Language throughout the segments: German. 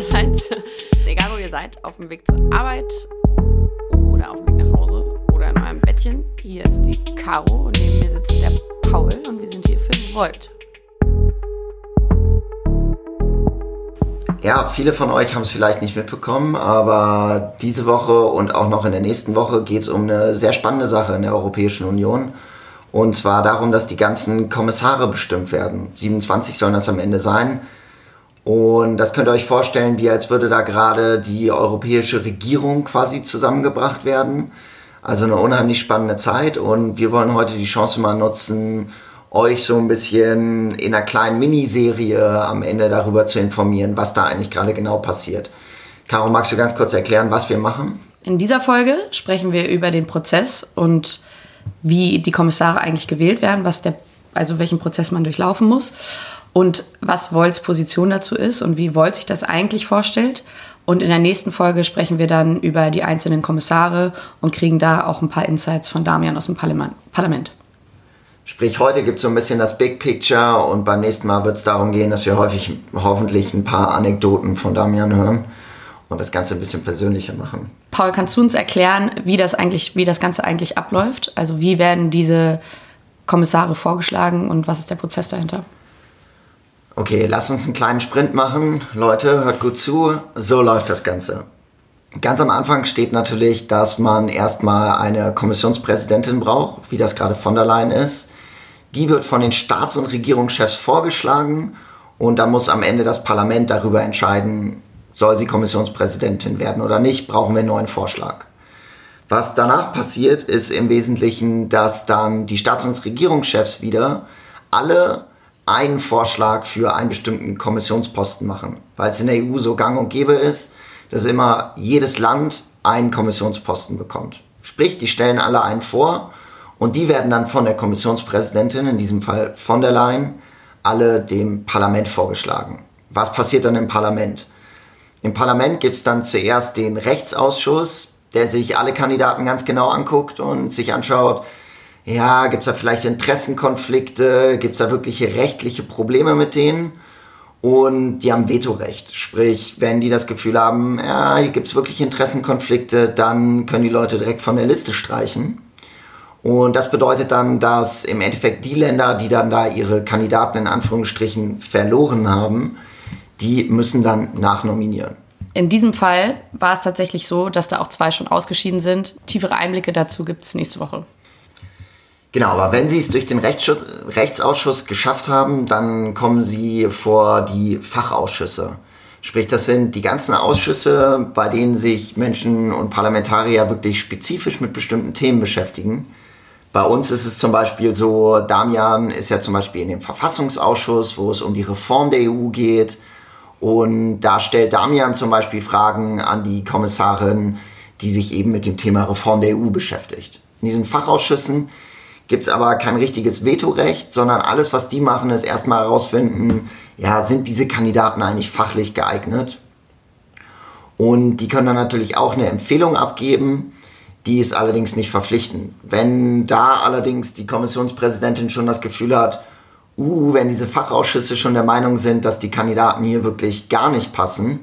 allerseits. Egal wo ihr seid, auf dem Weg zur Arbeit oder auf dem Weg nach Hause oder in eurem Bettchen. Hier ist die Caro und neben mir sitzt der Paul und wir sind hier für Volt. Ja, viele von euch haben es vielleicht nicht mitbekommen, aber diese Woche und auch noch in der nächsten Woche geht es um eine sehr spannende Sache in der Europäischen Union. Und zwar darum, dass die ganzen Kommissare bestimmt werden. 27 sollen das am Ende sein. Und das könnt ihr euch vorstellen, wie als würde da gerade die europäische Regierung quasi zusammengebracht werden. Also eine unheimlich spannende Zeit und wir wollen heute die Chance mal nutzen, euch so ein bisschen in einer kleinen Miniserie am Ende darüber zu informieren, was da eigentlich gerade genau passiert. Caro, magst du ganz kurz erklären, was wir machen? In dieser Folge sprechen wir über den Prozess und wie die Kommissare eigentlich gewählt werden, was der, also welchen Prozess man durchlaufen muss und was Volts Position dazu ist und wie Volt sich das eigentlich vorstellt. Und in der nächsten Folge sprechen wir dann über die einzelnen Kommissare und kriegen da auch ein paar Insights von Damian aus dem Parlament. Sprich, heute gibt es so ein bisschen das Big Picture und beim nächsten Mal wird es darum gehen, dass wir häufig hoffentlich ein paar Anekdoten von Damian hören und das Ganze ein bisschen persönlicher machen. Paul, kannst du uns erklären, wie das eigentlich, wie das Ganze eigentlich abläuft? Also wie werden diese Kommissare vorgeschlagen und was ist der Prozess dahinter? Okay, lass uns einen kleinen Sprint machen. Leute, hört gut zu. So läuft das Ganze. Ganz am Anfang steht natürlich, dass man erstmal eine Kommissionspräsidentin braucht, wie das gerade von der Leyen ist. Die wird von den Staats- und Regierungschefs vorgeschlagen und dann muss am Ende das Parlament darüber entscheiden, soll sie Kommissionspräsidentin werden oder nicht, brauchen wir einen neuen Vorschlag. Was danach passiert, ist im Wesentlichen, dass dann die Staats- und Regierungschefs wieder alle einen Vorschlag für einen bestimmten Kommissionsposten machen, weil es in der EU so gang und gäbe ist, dass immer jedes Land einen Kommissionsposten bekommt. Sprich, die stellen alle einen vor und die werden dann von der Kommissionspräsidentin, in diesem Fall von der Leyen, alle dem Parlament vorgeschlagen. Was passiert dann im Parlament? Im Parlament gibt es dann zuerst den Rechtsausschuss, der sich alle Kandidaten ganz genau anguckt und sich anschaut, ja, gibt es da vielleicht Interessenkonflikte, gibt es da wirkliche rechtliche Probleme mit denen? Und die haben Vetorecht. Sprich, wenn die das Gefühl haben, ja, hier gibt es wirklich Interessenkonflikte, dann können die Leute direkt von der Liste streichen. Und das bedeutet dann, dass im Endeffekt die Länder, die dann da ihre Kandidaten in Anführungsstrichen verloren haben, die müssen dann nachnominieren. In diesem Fall war es tatsächlich so, dass da auch zwei schon ausgeschieden sind. Tiefere Einblicke dazu gibt es nächste Woche. Genau, aber wenn Sie es durch den Rechtsschutz, Rechtsausschuss geschafft haben, dann kommen Sie vor die Fachausschüsse. Sprich, das sind die ganzen Ausschüsse, bei denen sich Menschen und Parlamentarier wirklich spezifisch mit bestimmten Themen beschäftigen. Bei uns ist es zum Beispiel so, Damian ist ja zum Beispiel in dem Verfassungsausschuss, wo es um die Reform der EU geht. Und da stellt Damian zum Beispiel Fragen an die Kommissarin, die sich eben mit dem Thema Reform der EU beschäftigt. In diesen Fachausschüssen gibt es aber kein richtiges Vetorecht, sondern alles, was die machen, ist erstmal herausfinden, ja, sind diese Kandidaten eigentlich fachlich geeignet? Und die können dann natürlich auch eine Empfehlung abgeben die ist allerdings nicht verpflichtend. Wenn da allerdings die Kommissionspräsidentin schon das Gefühl hat, uh, wenn diese Fachausschüsse schon der Meinung sind, dass die Kandidaten hier wirklich gar nicht passen,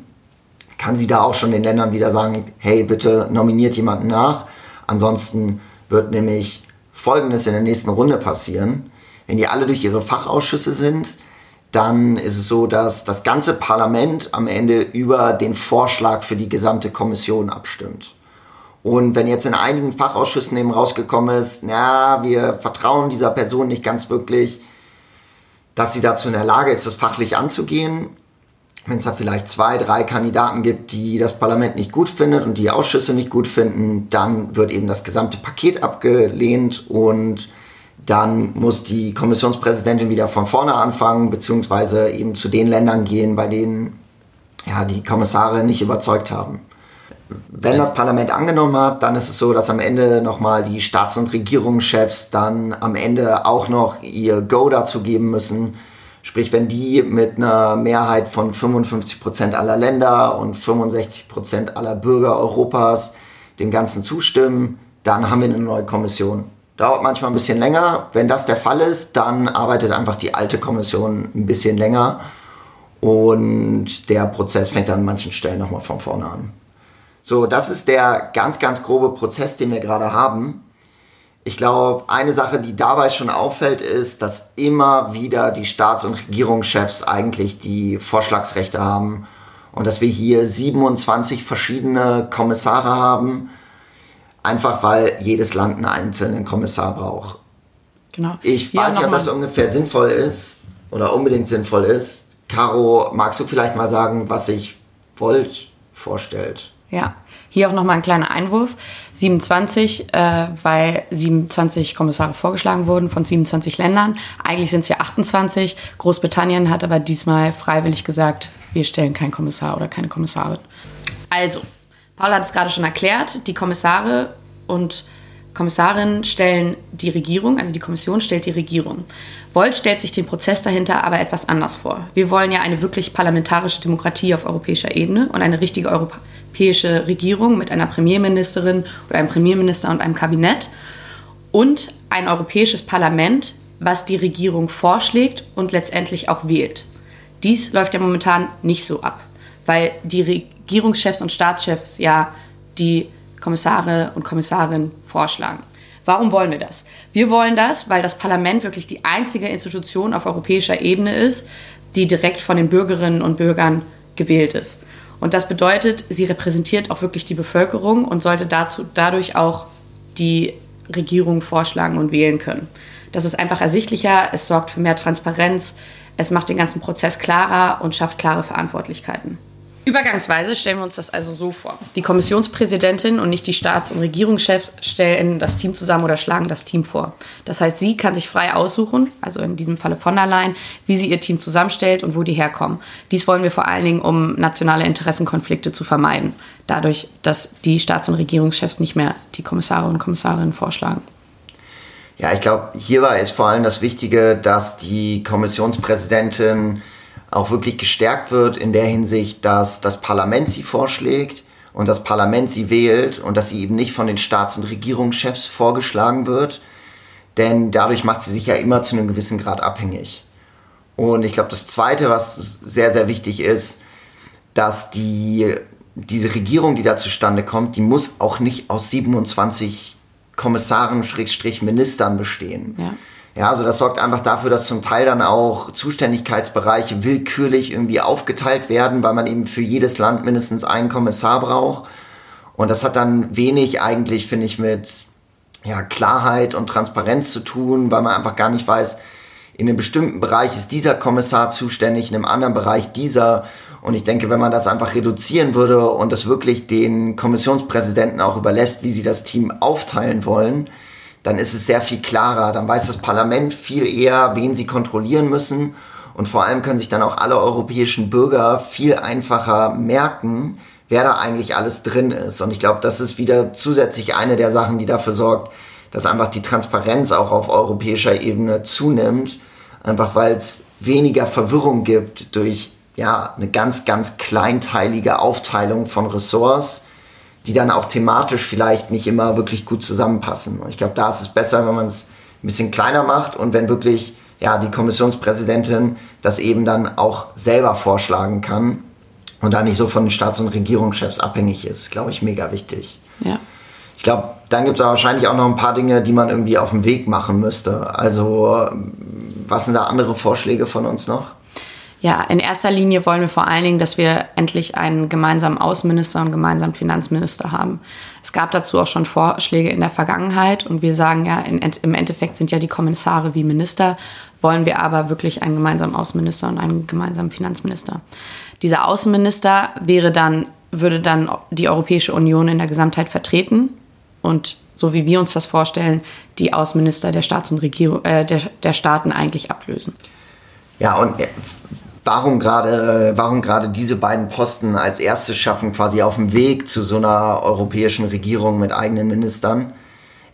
kann sie da auch schon den Ländern wieder sagen, hey, bitte nominiert jemanden nach. Ansonsten wird nämlich Folgendes in der nächsten Runde passieren. Wenn die alle durch ihre Fachausschüsse sind, dann ist es so, dass das ganze Parlament am Ende über den Vorschlag für die gesamte Kommission abstimmt. Und wenn jetzt in einigen Fachausschüssen eben rausgekommen ist, na, wir vertrauen dieser Person nicht ganz wirklich, dass sie dazu in der Lage ist, das fachlich anzugehen, wenn es da vielleicht zwei, drei Kandidaten gibt, die das Parlament nicht gut findet und die Ausschüsse nicht gut finden, dann wird eben das gesamte Paket abgelehnt und dann muss die Kommissionspräsidentin wieder von vorne anfangen, beziehungsweise eben zu den Ländern gehen, bei denen ja, die Kommissare nicht überzeugt haben. Wenn das Parlament angenommen hat, dann ist es so, dass am Ende nochmal die Staats- und Regierungschefs dann am Ende auch noch ihr Go dazu geben müssen. Sprich, wenn die mit einer Mehrheit von 55 Prozent aller Länder und 65 Prozent aller Bürger Europas dem Ganzen zustimmen, dann haben wir eine neue Kommission. Dauert manchmal ein bisschen länger. Wenn das der Fall ist, dann arbeitet einfach die alte Kommission ein bisschen länger und der Prozess fängt dann an manchen Stellen nochmal von vorne an. So, das ist der ganz, ganz grobe Prozess, den wir gerade haben. Ich glaube, eine Sache, die dabei schon auffällt, ist, dass immer wieder die Staats- und Regierungschefs eigentlich die Vorschlagsrechte haben und dass wir hier 27 verschiedene Kommissare haben, einfach weil jedes Land einen einzelnen Kommissar braucht. Genau. Ich weiß nicht, ob das ungefähr sinnvoll ist oder unbedingt sinnvoll ist. Caro, magst du vielleicht mal sagen, was sich Volt vorstellt? Ja, hier auch nochmal ein kleiner Einwurf. 27, äh, weil 27 Kommissare vorgeschlagen wurden von 27 Ländern. Eigentlich sind es ja 28. Großbritannien hat aber diesmal freiwillig gesagt, wir stellen keinen Kommissar oder keine Kommissarin. Also, Paul hat es gerade schon erklärt, die Kommissare und Kommissarinnen stellen die Regierung, also die Kommission stellt die Regierung. Volt stellt sich den Prozess dahinter aber etwas anders vor. Wir wollen ja eine wirklich parlamentarische Demokratie auf europäischer Ebene und eine richtige europäische Regierung mit einer Premierministerin oder einem Premierminister und einem Kabinett und ein europäisches Parlament, was die Regierung vorschlägt und letztendlich auch wählt. Dies läuft ja momentan nicht so ab, weil die Regierungschefs und Staatschefs ja die Kommissare und Kommissarinnen vorschlagen. Warum wollen wir das? Wir wollen das, weil das Parlament wirklich die einzige Institution auf europäischer Ebene ist, die direkt von den Bürgerinnen und Bürgern gewählt ist. Und das bedeutet, sie repräsentiert auch wirklich die Bevölkerung und sollte dazu, dadurch auch die Regierung vorschlagen und wählen können. Das ist einfach ersichtlicher, es sorgt für mehr Transparenz, es macht den ganzen Prozess klarer und schafft klare Verantwortlichkeiten. Übergangsweise stellen wir uns das also so vor. Die Kommissionspräsidentin und nicht die Staats- und Regierungschefs stellen das Team zusammen oder schlagen das Team vor. Das heißt, sie kann sich frei aussuchen, also in diesem Falle von der Leyen, wie sie ihr Team zusammenstellt und wo die herkommen. Dies wollen wir vor allen Dingen, um nationale Interessenkonflikte zu vermeiden. Dadurch, dass die Staats- und Regierungschefs nicht mehr die Kommissare und Kommissarinnen vorschlagen. Ja, ich glaube, hierbei ist vor allem das Wichtige, dass die Kommissionspräsidentin auch wirklich gestärkt wird in der Hinsicht, dass das Parlament sie vorschlägt und das Parlament sie wählt und dass sie eben nicht von den Staats- und Regierungschefs vorgeschlagen wird, denn dadurch macht sie sich ja immer zu einem gewissen Grad abhängig. Und ich glaube, das Zweite, was sehr, sehr wichtig ist, dass die, diese Regierung, die da zustande kommt, die muss auch nicht aus 27 Kommissaren, Schrägstrich Ministern bestehen. Ja. Ja, also das sorgt einfach dafür, dass zum Teil dann auch Zuständigkeitsbereiche willkürlich irgendwie aufgeteilt werden, weil man eben für jedes Land mindestens einen Kommissar braucht. Und das hat dann wenig eigentlich, finde ich, mit ja, Klarheit und Transparenz zu tun, weil man einfach gar nicht weiß, in einem bestimmten Bereich ist dieser Kommissar zuständig, in einem anderen Bereich dieser. Und ich denke, wenn man das einfach reduzieren würde und das wirklich den Kommissionspräsidenten auch überlässt, wie sie das Team aufteilen wollen, dann ist es sehr viel klarer. Dann weiß das Parlament viel eher, wen sie kontrollieren müssen. Und vor allem können sich dann auch alle europäischen Bürger viel einfacher merken, wer da eigentlich alles drin ist. Und ich glaube, das ist wieder zusätzlich eine der Sachen, die dafür sorgt, dass einfach die Transparenz auch auf europäischer Ebene zunimmt. Einfach weil es weniger Verwirrung gibt durch ja, eine ganz, ganz kleinteilige Aufteilung von Ressorts die dann auch thematisch vielleicht nicht immer wirklich gut zusammenpassen. Und ich glaube, da ist es besser, wenn man es ein bisschen kleiner macht und wenn wirklich ja, die Kommissionspräsidentin das eben dann auch selber vorschlagen kann und da nicht so von den Staats- und Regierungschefs abhängig ist, glaube ich, mega wichtig. Ja. Ich glaube, dann gibt es wahrscheinlich auch noch ein paar Dinge, die man irgendwie auf dem Weg machen müsste. Also, was sind da andere Vorschläge von uns noch? Ja, in erster Linie wollen wir vor allen Dingen, dass wir endlich einen gemeinsamen Außenminister und gemeinsamen Finanzminister haben. Es gab dazu auch schon Vorschläge in der Vergangenheit und wir sagen ja, in, im Endeffekt sind ja die Kommissare wie Minister, wollen wir aber wirklich einen gemeinsamen Außenminister und einen gemeinsamen Finanzminister. Dieser Außenminister wäre dann, würde dann die Europäische Union in der Gesamtheit vertreten und so wie wir uns das vorstellen, die Außenminister der Staats- und Regierung, äh, der, der Staaten eigentlich ablösen. Ja, und äh, warum gerade warum gerade diese beiden Posten als erstes schaffen, quasi auf dem Weg zu so einer europäischen Regierung mit eigenen Ministern.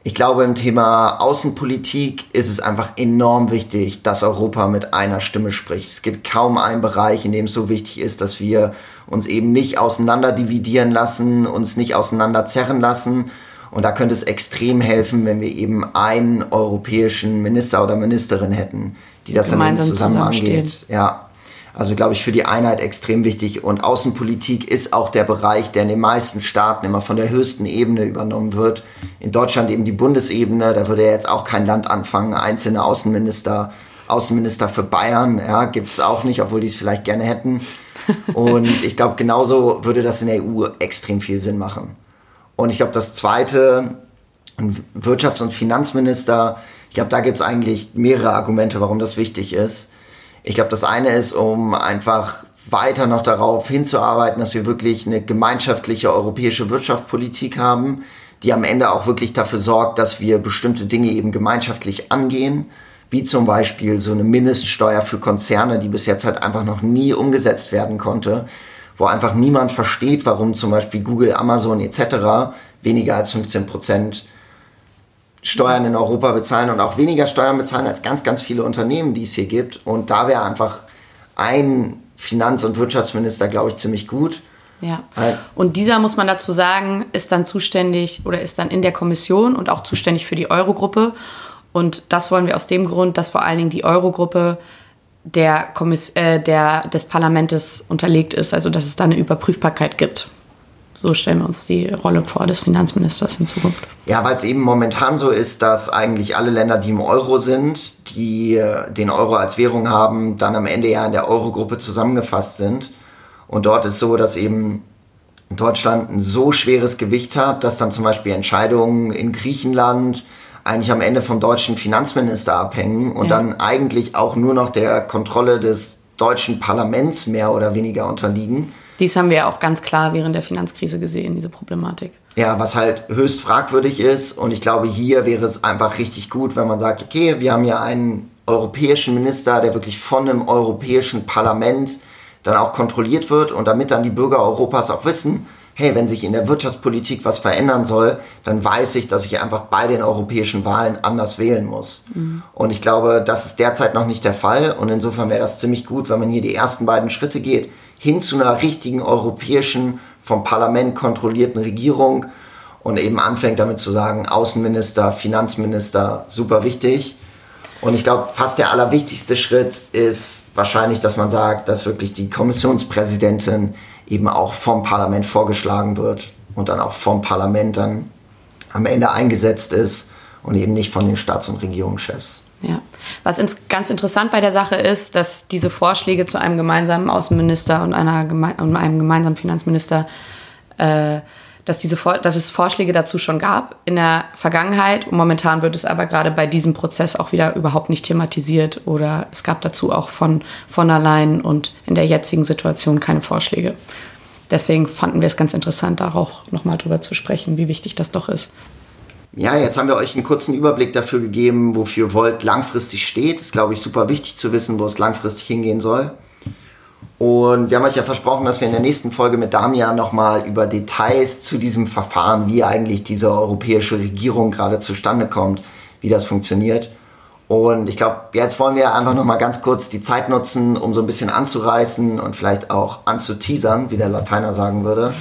Ich glaube, im Thema Außenpolitik ist es einfach enorm wichtig, dass Europa mit einer Stimme spricht. Es gibt kaum einen Bereich, in dem es so wichtig ist, dass wir uns eben nicht auseinander dividieren lassen, uns nicht auseinander zerren lassen. Und da könnte es extrem helfen, wenn wir eben einen europäischen Minister oder Ministerin hätten, die das dann eben zusammen angeht. Ja, Also glaube ich für die Einheit extrem wichtig. Und Außenpolitik ist auch der Bereich, der in den meisten Staaten immer von der höchsten Ebene übernommen wird. In Deutschland eben die Bundesebene, da würde ja jetzt auch kein Land anfangen, einzelne Außenminister, Außenminister für Bayern, ja, gibt es auch nicht, obwohl die es vielleicht gerne hätten. Und ich glaube, genauso würde das in der EU extrem viel Sinn machen. Und ich glaube, das Zweite, ein Wirtschafts- und Finanzminister, ich glaube, da gibt es eigentlich mehrere Argumente, warum das wichtig ist. Ich glaube, das eine ist, um einfach weiter noch darauf hinzuarbeiten, dass wir wirklich eine gemeinschaftliche europäische Wirtschaftspolitik haben, die am Ende auch wirklich dafür sorgt, dass wir bestimmte Dinge eben gemeinschaftlich angehen, wie zum Beispiel so eine Mindeststeuer für Konzerne, die bis jetzt halt einfach noch nie umgesetzt werden konnte, wo einfach niemand versteht, warum zum Beispiel Google, Amazon etc. weniger als 15 Prozent Steuern in Europa bezahlen und auch weniger Steuern bezahlen als ganz, ganz viele Unternehmen, die es hier gibt. Und da wäre einfach ein Finanz- und Wirtschaftsminister, glaube ich, ziemlich gut. Ja. Und dieser, muss man dazu sagen, ist dann zuständig oder ist dann in der Kommission und auch zuständig für die Eurogruppe. Und das wollen wir aus dem Grund, dass vor allen Dingen die Eurogruppe der, Kommiss äh, der des Parlaments unterlegt ist, also dass es da eine Überprüfbarkeit gibt. So stellen wir uns die Rolle vor des Finanzministers in Zukunft. Ja, weil es eben momentan so ist, dass eigentlich alle Länder, die im Euro sind, die äh, den Euro als Währung haben, dann am Ende ja in der Eurogruppe zusammengefasst sind. Und dort ist so, dass eben Deutschland ein so schweres Gewicht hat, dass dann zum Beispiel Entscheidungen in Griechenland eigentlich am Ende vom deutschen Finanzminister abhängen und ja. dann eigentlich auch nur noch der Kontrolle des deutschen Parlaments mehr oder weniger unterliegen. Dies haben wir ja auch ganz klar während der Finanzkrise gesehen, diese Problematik. Ja, was halt höchst fragwürdig ist. Und ich glaube, hier wäre es einfach richtig gut, wenn man sagt, okay, wir haben ja einen europäischen Minister, der wirklich von einem europäischen Parlament dann auch kontrolliert wird und damit dann die Bürger Europas auch wissen, hey, wenn sich in der Wirtschaftspolitik was verändern soll, dann weiß ich, dass ich einfach bei den europäischen Wahlen anders wählen muss. Mhm. Und ich glaube, das ist derzeit noch nicht der Fall. Und insofern wäre das ziemlich gut, wenn man hier die ersten beiden Schritte geht, hin zu einer richtigen europäischen, vom Parlament kontrollierten Regierung und eben anfängt damit zu sagen, Außenminister, Finanzminister, super wichtig. Und ich glaube, fast der allerwichtigste Schritt ist wahrscheinlich, dass man sagt, dass wirklich die Kommissionspräsidentin eben auch vom Parlament vorgeschlagen wird und dann auch vom Parlament dann am Ende eingesetzt ist und eben nicht von den Staats- und Regierungschefs. Ja. Was ins, ganz interessant bei der Sache ist, dass diese Vorschläge zu einem gemeinsamen Außenminister und, einer und einem gemeinsamen Finanzminister, äh, dass, diese dass es Vorschläge dazu schon gab in der Vergangenheit. Und momentan wird es aber gerade bei diesem Prozess auch wieder überhaupt nicht thematisiert oder es gab dazu auch von von allein und in der jetzigen Situation keine Vorschläge. Deswegen fanden wir es ganz interessant, da auch nochmal drüber zu sprechen, wie wichtig das doch ist. Ja, jetzt haben wir euch einen kurzen Überblick dafür gegeben, wofür Volt langfristig steht. Ist, glaube ich, super wichtig zu wissen, wo es langfristig hingehen soll. Und wir haben euch ja versprochen, dass wir in der nächsten Folge mit Damian nochmal über Details zu diesem Verfahren, wie eigentlich diese europäische Regierung gerade zustande kommt, wie das funktioniert. Und ich glaube, jetzt wollen wir einfach nochmal ganz kurz die Zeit nutzen, um so ein bisschen anzureißen und vielleicht auch anzuteasern, wie der Lateiner sagen würde,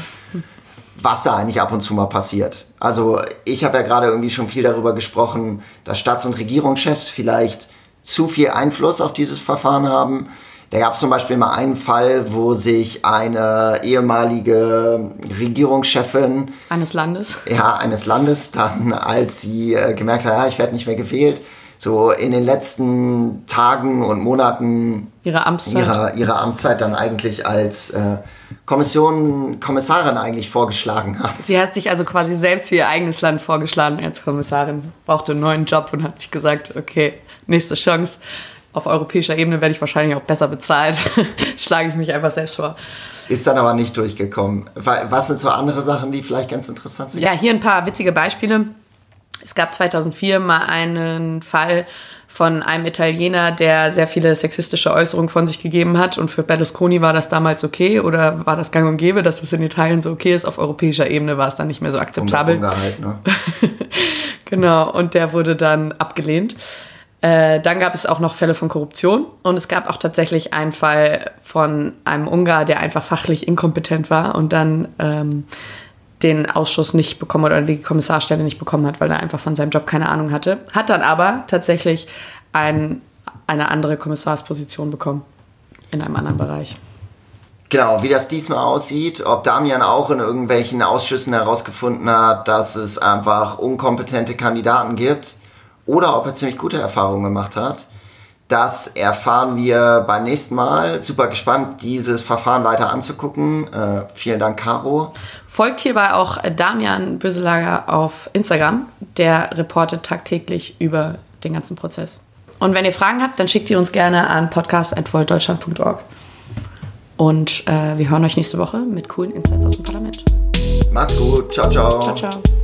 was da eigentlich ab und zu mal passiert. Also ich habe ja gerade irgendwie schon viel darüber gesprochen, dass Staats- und Regierungschefs vielleicht zu viel Einfluss auf dieses Verfahren haben. Da gab es zum Beispiel mal einen Fall, wo sich eine ehemalige Regierungschefin eines Landes, ja eines Landes, dann als sie äh, gemerkt hat, ja, ich werde nicht mehr gewählt, so in den letzten Tagen und Monaten ihrer Amtszeit, ihrer, ihrer Amtszeit dann eigentlich als äh, Kommission, Kommissarin eigentlich vorgeschlagen hat. Sie hat sich also quasi selbst für ihr eigenes Land vorgeschlagen als Kommissarin, brauchte einen neuen Job und hat sich gesagt, okay, nächste Chance. Auf europäischer Ebene werde ich wahrscheinlich auch besser bezahlt. Schlage ich mich einfach selbst vor. Ist dann aber nicht durchgekommen. Was sind so andere Sachen, die vielleicht ganz interessant sind? Ja, hier ein paar witzige Beispiele. Es gab 2004 mal einen Fall, von einem Italiener, der sehr viele sexistische Äußerungen von sich gegeben hat. Und für Berlusconi war das damals okay oder war das gang und gäbe, dass es in Italien so okay ist. Auf europäischer Ebene war es dann nicht mehr so akzeptabel. Halt, ne? genau, und der wurde dann abgelehnt. Äh, dann gab es auch noch Fälle von Korruption und es gab auch tatsächlich einen Fall von einem Ungar, der einfach fachlich inkompetent war und dann ähm, den Ausschuss nicht bekommen oder die Kommissarstelle nicht bekommen hat, weil er einfach von seinem Job keine Ahnung hatte. Hat dann aber tatsächlich ein, eine andere Kommissarsposition bekommen. in einem anderen Bereich. Genau, wie das diesmal aussieht, ob Damian auch in irgendwelchen Ausschüssen herausgefunden hat, dass es einfach unkompetente Kandidaten gibt oder ob er ziemlich gute Erfahrungen gemacht hat. Das erfahren wir beim nächsten Mal. Super gespannt, dieses Verfahren weiter anzugucken. Äh, vielen Dank, Caro. Folgt hierbei auch Damian Böselager auf Instagram. Der reportet tagtäglich über den ganzen Prozess. Und wenn ihr Fragen habt, dann schickt ihr uns gerne an podcast.voltdeutschland.org. Und äh, wir hören euch nächste Woche mit coolen Insights aus dem Parlament. Macht's gut. Ciao, ciao. Ciao, ciao.